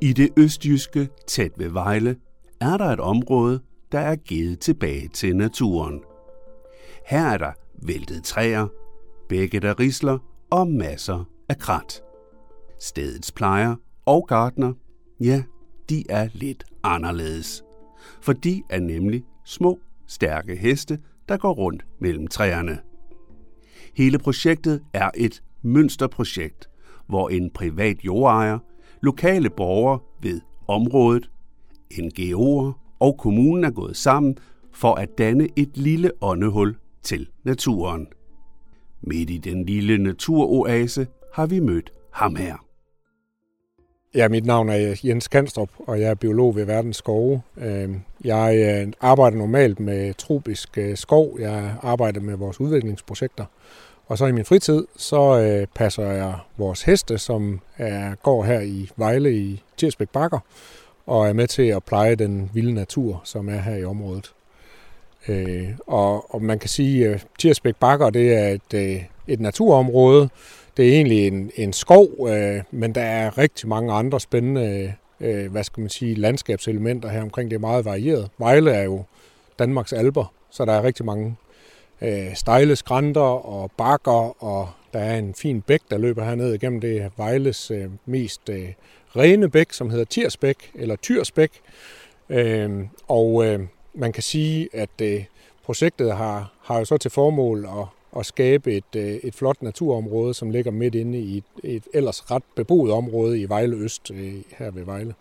I det østjyske, tæt ved Vejle, er der et område, der er givet tilbage til naturen. Her er der væltede træer, bække der risler og masser af krat. Stedets plejer og gartner, ja, de er lidt anderledes. For de er nemlig små, stærke heste, der går rundt mellem træerne. Hele projektet er et mønsterprojekt, hvor en privat jordejer, lokale borgere ved området, NGO'er og kommunen er gået sammen for at danne et lille åndehul til naturen. Midt i den lille naturoase har vi mødt ham her. Ja, mit navn er Jens Kanstrup, og jeg er biolog ved Verdens Skove. Øhm, jeg øh, arbejder normalt med tropisk øh, skov. Jeg arbejder med vores udviklingsprojekter. Og så i min fritid, så øh, passer jeg vores heste, som er, går her i Vejle i Tirsbæk Bakker, og er med til at pleje den vilde natur, som er her i området. Øh, og, og man kan sige, øh, at Tirsbæk Bakker det er et, øh, et naturområde, det er egentlig en, en skov, øh, men der er rigtig mange andre spændende øh, hvad skal man sige, landskabselementer her omkring. Det er meget varieret. Vejle er jo Danmarks alber, så der er rigtig mange øh, stejle skrænter og bakker, og der er en fin bæk, der løber herned igennem. Det er Vejles øh, mest øh, rene bæk, som hedder Tirsbæk, eller Tyrsbæk. Øh, og øh, man kan sige, at øh, projektet har, har jo så til formål at at skabe et, øh, et flot naturområde, som ligger midt inde i et, et ellers ret beboet område i Vejle Øst, øh, her ved Vejle.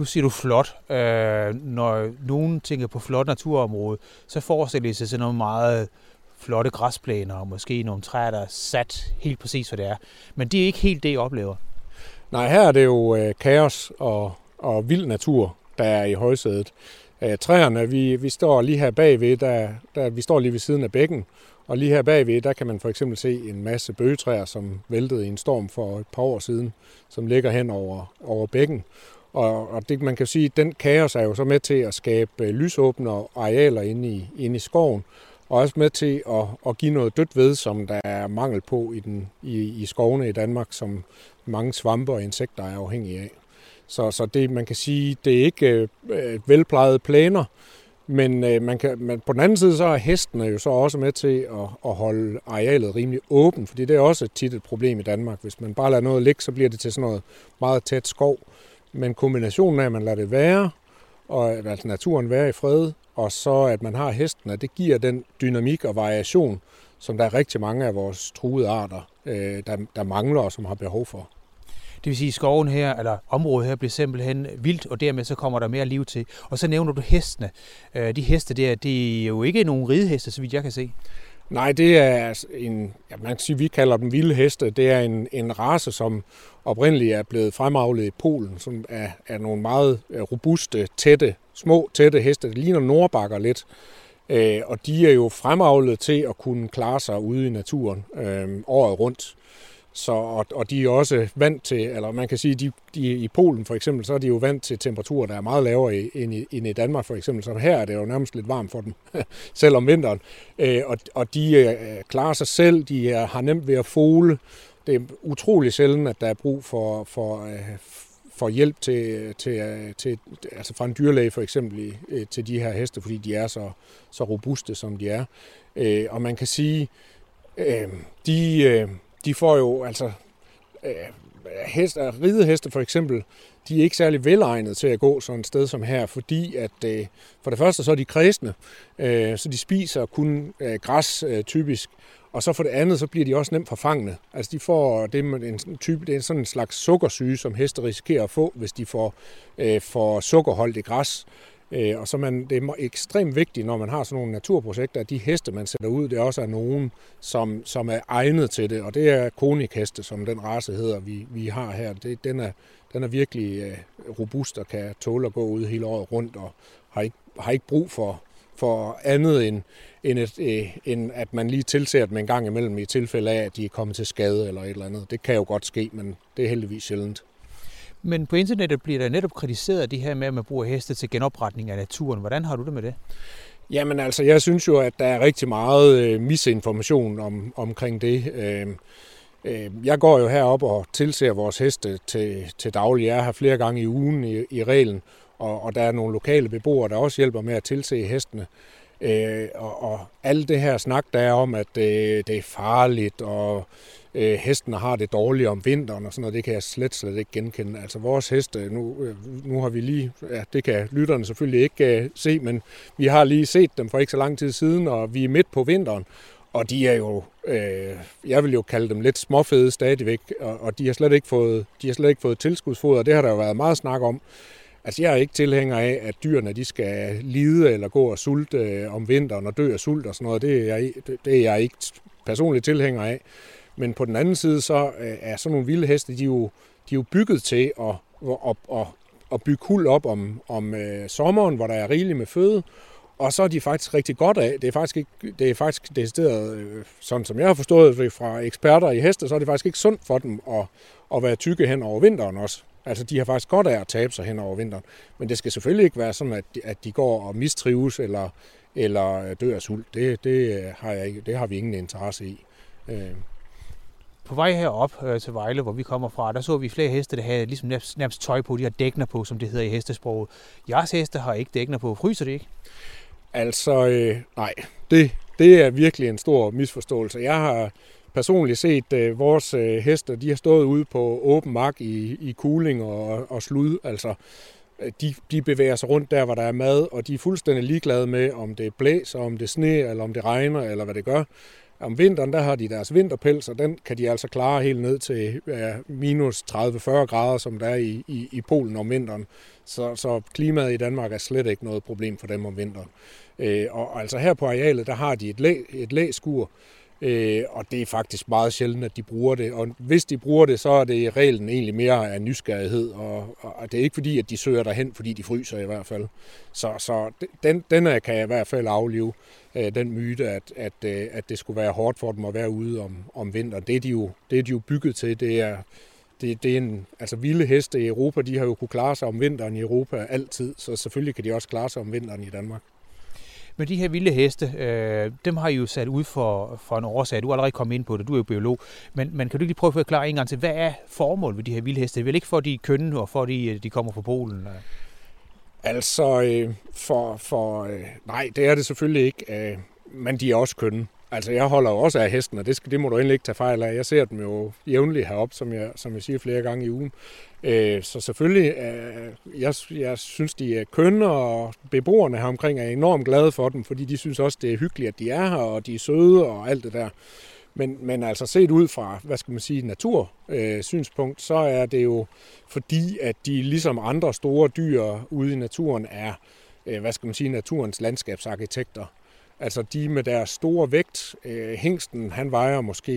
Nu siger du flot. Øh, når nogen tænker på flot naturområde, så forestiller de sig sådan nogle meget flotte græsplæner og måske nogle træer, der er sat helt præcis, hvad det er. Men det er ikke helt det, jeg oplever. Nej, her er det jo øh, kaos og, og vild natur, der er i højsædet. Øh, træerne, vi, vi står lige her bagved, der, der, vi står lige ved siden af bækken, og lige her bagved, der kan man for eksempel se en masse bøgetræer, som væltede i en storm for et par år siden, som ligger hen over, over bækken. Og, og det, man kan sige, den kaos er jo så med til at skabe øh, lysåbne arealer inde i, inde i skoven, og også med til at, at give noget dødt ved, som der er mangel på i, den, i, i skovene i Danmark, som mange svampe og insekter er afhængige af. Så, så det, man kan sige, det er ikke øh, øh velplejede planer, men øh, man kan, man, på den anden side, så er hestene jo så også med til at, at holde arealet rimelig åbent, fordi det er også tit et problem i Danmark. Hvis man bare lader noget ligge, så bliver det til sådan noget meget tæt skov. Men kombinationen af, at man lader det være, og altså naturen være i fred, og så at man har hestene, det giver den dynamik og variation, som der er rigtig mange af vores truede arter, øh, der, der mangler og som har behov for. Det vil sige, at skoven her, eller området her, bliver simpelthen vildt, og dermed så kommer der mere liv til. Og så nævner du hestene. Øh, de heste der, det er jo ikke nogen rideheste, så vidt jeg kan se. Nej, det er en, ja, man kan sige, vi kalder dem vilde heste. Det er en, en race, som oprindeligt er blevet fremavlet i Polen, som er, er nogle meget øh, robuste, tætte, små, tætte heste. Det ligner nordbakker lidt. Øh, og de er jo fremavlet til at kunne klare sig ude i naturen øh, året rundt. Så, og, og de er også vant til, eller man kan sige, de, de i Polen for eksempel, så er de jo vant til temperaturer, der er meget lavere end i, end i Danmark for eksempel. Så her er det jo nærmest lidt varmt for dem, selv om vinteren. Øh, og, og de øh, klarer sig selv, de er, har nemt ved at fole. Det er utrolig sjældent, at der er brug for, for, øh, for hjælp til, til, øh, til, altså fra en dyrlæge for eksempel øh, til de her heste, fordi de er så, så robuste, som de er. Øh, og man kan sige, de de får jo altså øh, heste, øh, rideheste for eksempel, de er ikke særlig velegnet til at gå sådan et sted som her, fordi at øh, for det første så er de kredsende, øh, så de spiser kun øh, græs øh, typisk, og så for det andet, så bliver de også nemt forfangende. Altså de får det er en type, det er sådan en slags sukkersyge, som heste risikerer at få, hvis de får, øh, får sukkerholdigt græs. Øh, og så man, det er ekstremt vigtigt, når man har sådan nogle naturprojekter, at de heste, man sætter ud, det også er nogen, som, som er egnet til det. Og det er konikheste, som den race hedder, vi, vi har her. Det, den, er, den er virkelig øh, robust og kan tåle at gå ud hele året rundt, og har ikke, har ikke brug for, for andet end, end, et, øh, end at man lige tilser dem en gang imellem i tilfælde af, at de er kommet til skade eller et eller andet. Det kan jo godt ske, men det er heldigvis sjældent. Men på internettet bliver der netop kritiseret det her med, at man bruger heste til genopretning af naturen. Hvordan har du det med det? Jamen altså, jeg synes jo, at der er rigtig meget øh, misinformation om, omkring det. Øh, Øh, jeg går jo herop og tilser vores heste til, til daglig. Jeg er her flere gange i ugen i, i reglen, og, og der er nogle lokale beboere, der også hjælper med at tilse hestene. Øh, og, og alt det her snak, der er om, at øh, det er farligt, og øh, hestene har det dårligt om vinteren og sådan noget, det kan jeg slet, slet ikke genkende. Altså vores heste, nu, øh, nu har vi lige, ja, det kan lytterne selvfølgelig ikke øh, se, men vi har lige set dem for ikke så lang tid siden, og vi er midt på vinteren, og de er jo, øh, jeg vil jo kalde dem lidt småfede stadigvæk, og, og de har slet ikke fået, de har slet ikke fået tilskudsfoder. Det har der jo været meget snak om. Altså jeg er ikke tilhænger af, at dyrene de skal lide eller gå og sulte øh, om vinteren og dø af sult og sådan noget. Det er jeg, det er jeg ikke personligt tilhænger af. Men på den anden side, så øh, er sådan nogle vilde heste, de er jo, de er jo bygget til at, at, at, at bygge hul op om, om øh, sommeren, hvor der er rigeligt med føde, og så er de faktisk rigtig godt af. Det er faktisk, ikke, det er faktisk decideret, øh, sådan som jeg har forstået det fra eksperter i heste, så er det faktisk ikke sundt for dem at, at være tykke hen over vinteren også. Altså, de har faktisk godt af at tabe sig hen over vinteren. Men det skal selvfølgelig ikke være sådan, at de, at de går og mistrives eller, eller dør af sult. Det, det, har jeg ikke, det har vi ingen interesse i. Øh. På vej herop øh, til Vejle, hvor vi kommer fra, der så vi flere heste, der havde ligesom nærmest, nærmest tøj på. De har dækner på, som det hedder i hestesproget. Jeres heste har ikke dækner på. Fryser det ikke? Altså, øh, nej. Det, det er virkelig en stor misforståelse. Jeg har personligt set øh, vores øh, heste, de har stået ude på åben mark i, i kuling og, og slud. Altså, øh, de, de bevæger sig rundt der, hvor der er mad, og de er fuldstændig ligeglade med, om det blæser, om det sne, eller om det regner, eller hvad det gør. Om vinteren, der har de deres vinterpels, og den kan de altså klare helt ned til ja, minus 30-40 grader, som der er i, i, i Polen om vinteren. Så, så klimaet i Danmark er slet ikke noget problem for dem om vinteren. Øh, og altså her på arealet, der har de et, læ, et læskur, Øh, og det er faktisk meget sjældent, at de bruger det. Og hvis de bruger det, så er det i reglen egentlig mere af nysgerrighed. Og, og det er ikke fordi, at de søger derhen, fordi de fryser i hvert fald. Så, så den, den kan jeg i hvert fald aflive, øh, den myte, at, at, øh, at det skulle være hårdt for dem at være ude om, om vinteren. Det er, de jo, det er de jo bygget til. Det er, det, det er en, altså vilde heste i Europa, de har jo kunne klare sig om vinteren i Europa altid, så selvfølgelig kan de også klare sig om vinteren i Danmark. Men de her vilde heste, øh, dem har I jo sat ud for, for en årsag. Du er allerede kommet ind på det, du er jo biolog. Men, men kan du ikke lige prøve at forklare en gang til, hvad er formålet med de her vilde heste? Det er vel ikke for, de er kønne, og for, de, øh, de kommer fra Polen? Øh? Altså, øh, for, for øh, nej, det er det selvfølgelig ikke. Øh, men de er også kønne. Altså, jeg holder jo også af hesten, og det, skal, det må du endelig ikke tage fejl af. Jeg ser dem jo jævnligt heroppe, som jeg, som jeg siger flere gange i ugen. Øh, så selvfølgelig, øh, jeg, jeg synes, de er kønne, og beboerne her omkring er enormt glade for dem, fordi de synes også, det er hyggeligt, at de er her, og de er søde og alt det der. Men, men altså set ud fra, hvad skal man sige, natursynspunkt, øh, så er det jo fordi, at de ligesom andre store dyr ude i naturen er, øh, hvad skal man sige, naturens landskabsarkitekter. Altså de med deres store vægt. Øh, hængsten, han vejer måske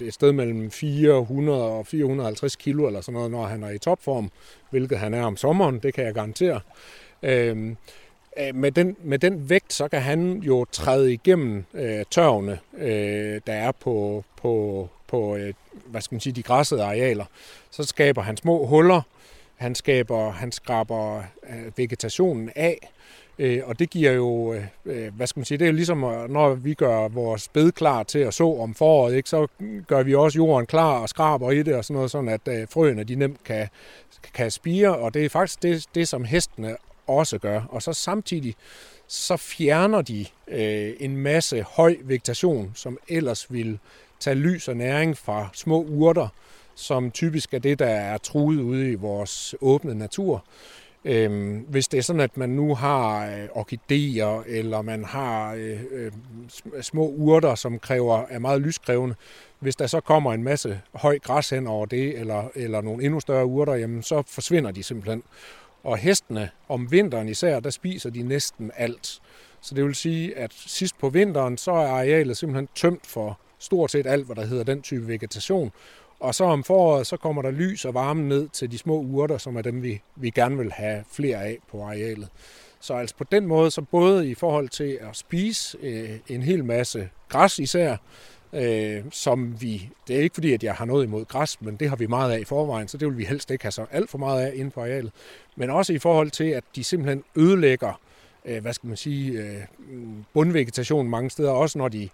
et sted mellem 400 og 450 kilo eller sådan noget, når han er i topform, hvilket han er om sommeren, det kan jeg garantere. Øhm, øh, med, den, med den vægt, så kan han jo træde igennem øh, tørvene, øh, der er på, på, på øh, hvad skal man sige, de græssede arealer. Så skaber han små huller, han skaber, han skraber øh, vegetationen af, Øh, og det giver jo, øh, øh, hvad skal man sige, det er jo ligesom, øh, når vi gør vores bed klar til at så om foråret, ikke, så gør vi også jorden klar og skraber i det og sådan noget, sådan at øh, frøene de nemt kan, kan spire, og det er faktisk det, det, som hestene også gør. Og så samtidig, så fjerner de øh, en masse høj vegetation, som ellers vil tage lys og næring fra små urter, som typisk er det, der er truet ude i vores åbne natur. Øhm, hvis det er sådan, at man nu har øh, orkideer, eller man har øh, øh, små urter, som kræver, er meget lyskrævende, hvis der så kommer en masse høj græs hen over det, eller, eller nogle endnu større urter, jamen så forsvinder de simpelthen. Og hestene om vinteren især, der spiser de næsten alt. Så det vil sige, at sidst på vinteren, så er arealet simpelthen tømt for stort set alt, hvad der hedder den type vegetation. Og så om foråret, så kommer der lys og varme ned til de små urter, som er dem, vi, vi gerne vil have flere af på arealet. Så altså på den måde, så både i forhold til at spise øh, en hel masse græs især, øh, som vi, det er ikke fordi, at jeg har noget imod græs, men det har vi meget af i forvejen, så det vil vi helst ikke have så alt for meget af inde på arealet. Men også i forhold til, at de simpelthen ødelægger, øh, hvad skal man sige, øh, bundvegetationen mange steder, også når de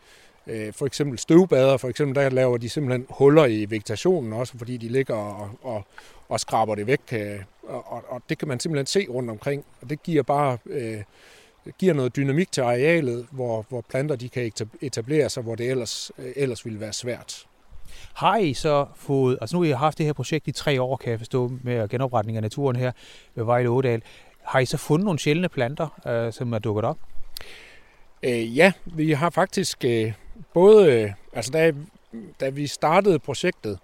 øh, for eksempel støvbader, for eksempel der laver de simpelthen huller i vegetationen også, fordi de ligger og, og, og skraber det væk. Øh, og, og det kan man simpelthen se rundt omkring, og det giver bare øh, giver noget dynamik til arealet, hvor, hvor planter de kan etablere sig, hvor det ellers, øh, ellers ville være svært. Har I så fået, altså nu har I haft det her projekt i tre år, kan jeg forstå, med genopretning af naturen her ved Vejle Ådal. Har I så fundet nogle sjældne planter, øh, som er dukket op? Øh, ja, vi har faktisk øh, både, øh, altså da, da vi startede projektet,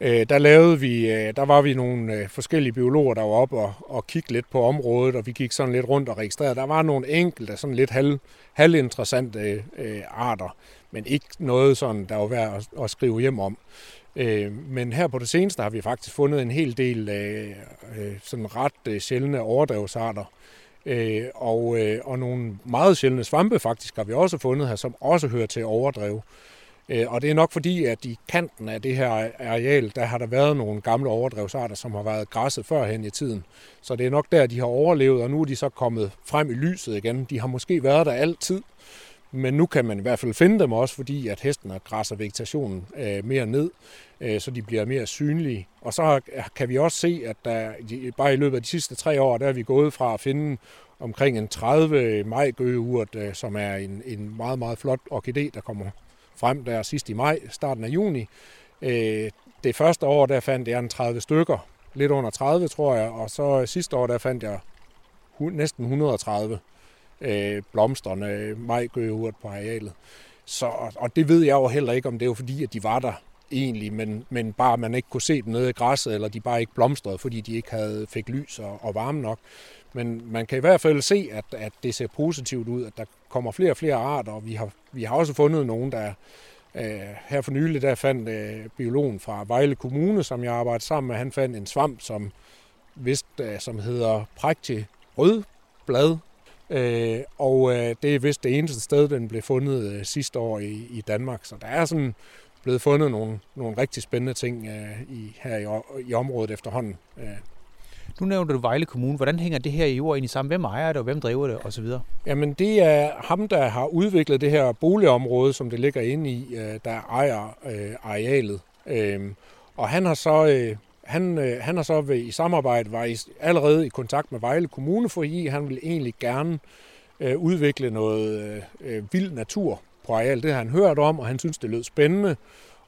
øh, der lavede vi, øh, der var vi nogle øh, forskellige biologer, der var op og, og kiggede lidt på området, og vi gik sådan lidt rundt og registrerede. Der var nogle enkelte, sådan lidt halv, halvinteressante øh, arter, men ikke noget sådan, der var værd at, at skrive hjem om. Øh, men her på det seneste har vi faktisk fundet en hel del øh, øh, sådan ret øh, sjældne overdrevsarter, øh, og, øh, og nogle meget sjældne svampe faktisk har vi også fundet her, som også hører til overdrev. Øh, og det er nok fordi, at i kanten af det her areal, der har der været nogle gamle overdrevsarter, som har været græsset førhen i tiden. Så det er nok der, de har overlevet, og nu er de så kommet frem i lyset igen. De har måske været der altid, men nu kan man i hvert fald finde dem også, fordi at hestene græsser vegetationen øh, mere ned, øh, så de bliver mere synlige. Og så kan vi også se, at der, bare i løbet af de sidste tre år, der er vi gået fra at finde omkring en 30 majgøgeurt, øh, som er en, en meget, meget flot orkidé, der kommer frem der sidst i maj, starten af juni. Øh, det første år, der fandt jeg en 30 stykker, lidt under 30, tror jeg, og så sidste år, der fandt jeg næsten 130 øh, blomstrende majgøgeurt på arealet. Så, og det ved jeg jo heller ikke, om det er jo fordi, at de var der egentlig, men, men bare man ikke kunne se dem nede i græsset, eller de bare ikke blomstrede, fordi de ikke havde fik lys og, og varme nok. Men man kan i hvert fald se, at, at det ser positivt ud, at der kommer flere og flere arter, og vi har, vi har også fundet nogen, der øh, her for nylig, der fandt øh, biologen fra Vejle Kommune, som jeg arbejder sammen med, han fandt en svamp, som vist, øh, som hedder prægtig rødblad, øh, og øh, det er vist det eneste sted, den blev fundet øh, sidste år i, i Danmark. Så der er sådan blevet fundet nogle, nogle rigtig spændende ting øh, i, her i, i området efterhånden. Øh. Nu nævner du Vejle Kommune. Hvordan hænger det her i jord ind i sammen? Hvem ejer det, og hvem driver det, osv.? Jamen, det er ham, der har udviklet det her boligområde, som det ligger inde i, øh, der ejer øh, arealet. Øhm, og han har så, øh, han, øh, han har så ved, i samarbejde var i, allerede i kontakt med Vejle Kommune, fordi han vil egentlig gerne øh, udvikle noget øh, vild natur på arealet. Det har han hørt om, og han synes, det lød spændende.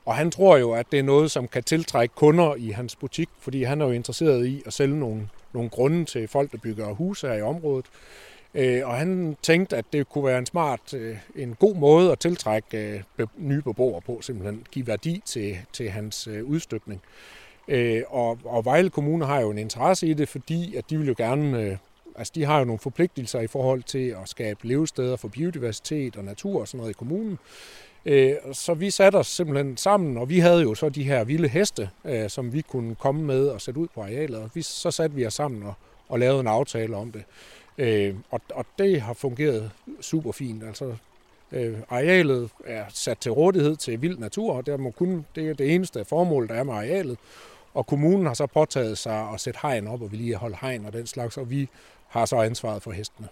Og han tror jo, at det er noget, som kan tiltrække kunder i hans butik, fordi han er jo interesseret i at sælge nogle, nogle grunde til folk, der bygger huse her i området. Øh, og han tænkte, at det kunne være en smart, øh, en god måde at tiltrække øh, nye beboere på, simpelthen give værdi til, til hans udstykning. Øh, og, og Vejle Kommune har jo en interesse i det, fordi at de vil jo gerne, øh, altså de har jo nogle forpligtelser i forhold til at skabe levesteder for biodiversitet og natur og sådan noget i kommunen. Øh, så vi satte os simpelthen sammen, og vi havde jo så de her vilde heste, øh, som vi kunne komme med og sætte ud på arealet. Og vi, så satte vi os sammen og, og lavede en aftale om det. Øh, og, og det har fungeret super fint. Altså, øh, arealet er sat til rådighed til vild natur, og der må kun, det er det eneste formål, der er med arealet. Og kommunen har så påtaget sig at sætte hegn op, og vi lige holde hegn og den slags, og vi har så ansvaret for hestene.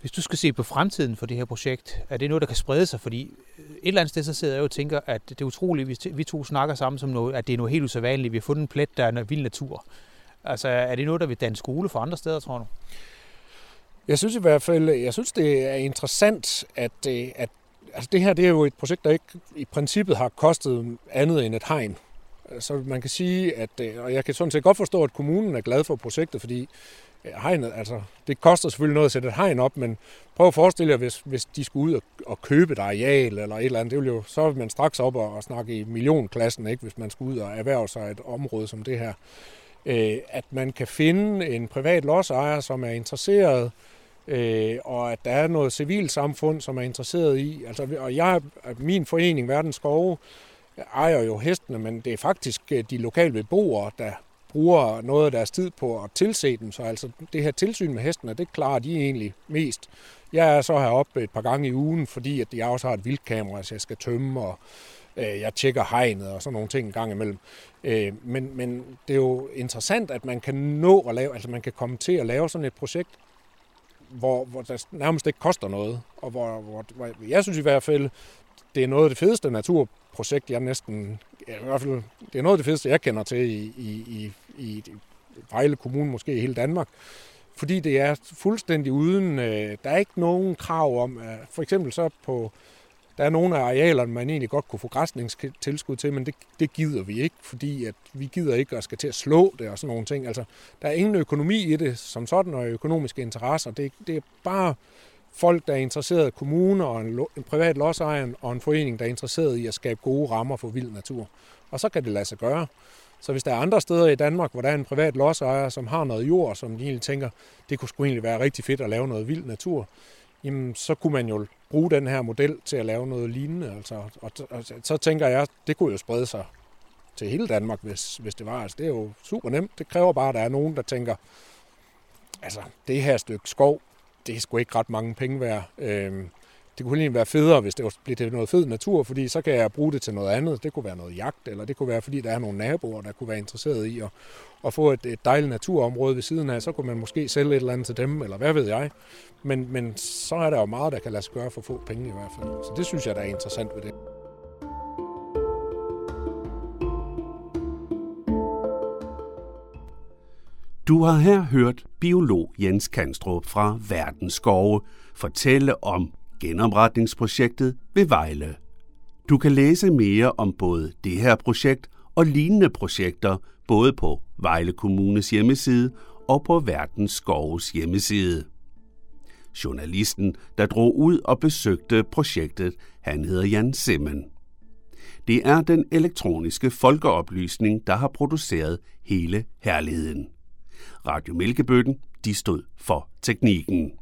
Hvis du skal se på fremtiden for det her projekt, er det noget, der kan sprede sig? Fordi øh, et eller andet sted, så sidder jeg jo og tænker, at det er utroligt, hvis vi to snakker sammen som noget, at det er noget helt usædvanligt. Vi har fundet en plet, der er vild natur. Altså, er det noget, der vil danne skole for andre steder, tror du? Jeg synes i hvert fald, jeg synes, det er interessant, at, øh, at altså det her det er jo et projekt, der ikke i princippet har kostet andet end et hegn. Så man kan sige, at, øh, og jeg kan sådan set godt forstå, at kommunen er glad for projektet, fordi øh, hegnet, altså, det koster selvfølgelig noget at sætte et hegn op, men prøv at forestille jer, hvis, hvis de skulle ud og, og købe et areal eller et eller andet, det ville jo, så vil man straks op og, og snakke i millionklassen, ikke, hvis man skulle ud og erhverve sig et område som det her. Øh, at man kan finde en privat lodsejer, som er interesseret, øh, og at der er noget civilsamfund, som er interesseret i. Altså, og jeg, min forening, Verdens Skove, ejer jo hestene, men det er faktisk øh, de lokale beboere, der bruger noget af deres tid på at tilse dem. Så altså det her tilsyn med hestene, det klarer de egentlig mest. Jeg er så heroppe et par gange i ugen, fordi at jeg også har et vildkamera, så jeg skal tømme, og øh, jeg tjekker hegnet og sådan nogle ting en gang imellem. Øh, men, men det er jo interessant, at man kan nå at lave, altså man kan komme til at lave sådan et projekt, hvor, hvor der nærmest ikke koster noget. Og hvor, hvor, hvor jeg synes i hvert fald, det er noget af det fedeste natur projekt, jeg næsten, ja, i hvert fald, det er noget af det fedeste, jeg kender til i, i, i, i Vejle Kommune, måske i hele Danmark. Fordi det er fuldstændig uden, øh, der er ikke nogen krav om, at for eksempel så på, der er nogle af arealerne, man egentlig godt kunne få græsningstilskud til, men det, det gider vi ikke, fordi at vi gider ikke at skal til at slå det og sådan nogle ting. Altså, der er ingen økonomi i det som sådan, og økonomiske interesser. Det, det er bare folk, der er interesseret, kommuner og en, en privat lodsejer og en forening, der er interesseret i at skabe gode rammer for vild natur. Og så kan det lade sig gøre. Så hvis der er andre steder i Danmark, hvor der er en privat lodsejer, som har noget jord, som de egentlig tænker, det kunne sgu egentlig være rigtig fedt at lave noget vild natur, jamen så kunne man jo bruge den her model til at lave noget lignende. Altså, og, og så tænker jeg, det kunne jo sprede sig til hele Danmark, hvis, hvis det var. Altså, det er jo super nemt. Det kræver bare, at der er nogen, der tænker, altså det her stykke skov, det er sgu ikke ret mange penge værd. Øhm, det kunne egentlig være federe, hvis det blev til noget fed natur, fordi så kan jeg bruge det til noget andet. Det kunne være noget jagt, eller det kunne være, fordi der er nogle naboer, der kunne være interesseret i at, at få et, et dejligt naturområde ved siden af. Så kunne man måske sælge et eller andet til dem, eller hvad ved jeg. Men, men så er der jo meget, der kan lade sig gøre for få penge i hvert fald. Så det synes jeg, der er interessant ved det. Du har her hørt biolog Jens Kanstrup fra Verdens Skove fortælle om genopretningsprojektet ved Vejle. Du kan læse mere om både det her projekt og lignende projekter både på Vejle Kommunes hjemmeside og på Verdens Skoves hjemmeside. Journalisten, der drog ud og besøgte projektet, han hedder Jan Simmen. Det er den elektroniske folkeoplysning, der har produceret hele herligheden. Radio Mælkebøtten, de stod for teknikken.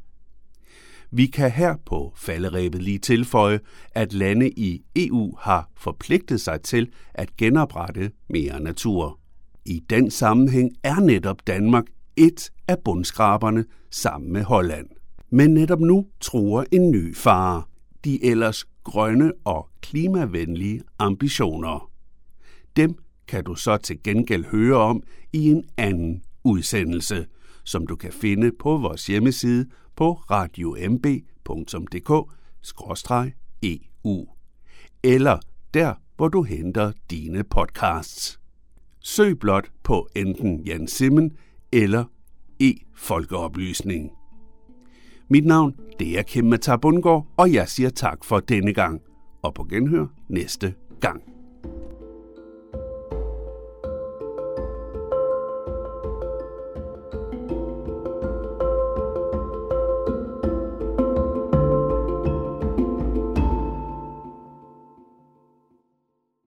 Vi kan her på falderæbet lige tilføje, at lande i EU har forpligtet sig til at genoprette mere natur. I den sammenhæng er netop Danmark et af bundskraberne sammen med Holland. Men netop nu truer en ny fare. De ellers grønne og klimavenlige ambitioner. Dem kan du så til gengæld høre om i en anden udsendelse, som du kan finde på vores hjemmeside på radiomb.dk-eu eller der, hvor du henter dine podcasts. Søg blot på enten Jan Simmen eller e-folkeoplysning. Mit navn det er Kim Matabundgaard, og jeg siger tak for denne gang, og på genhør næste gang.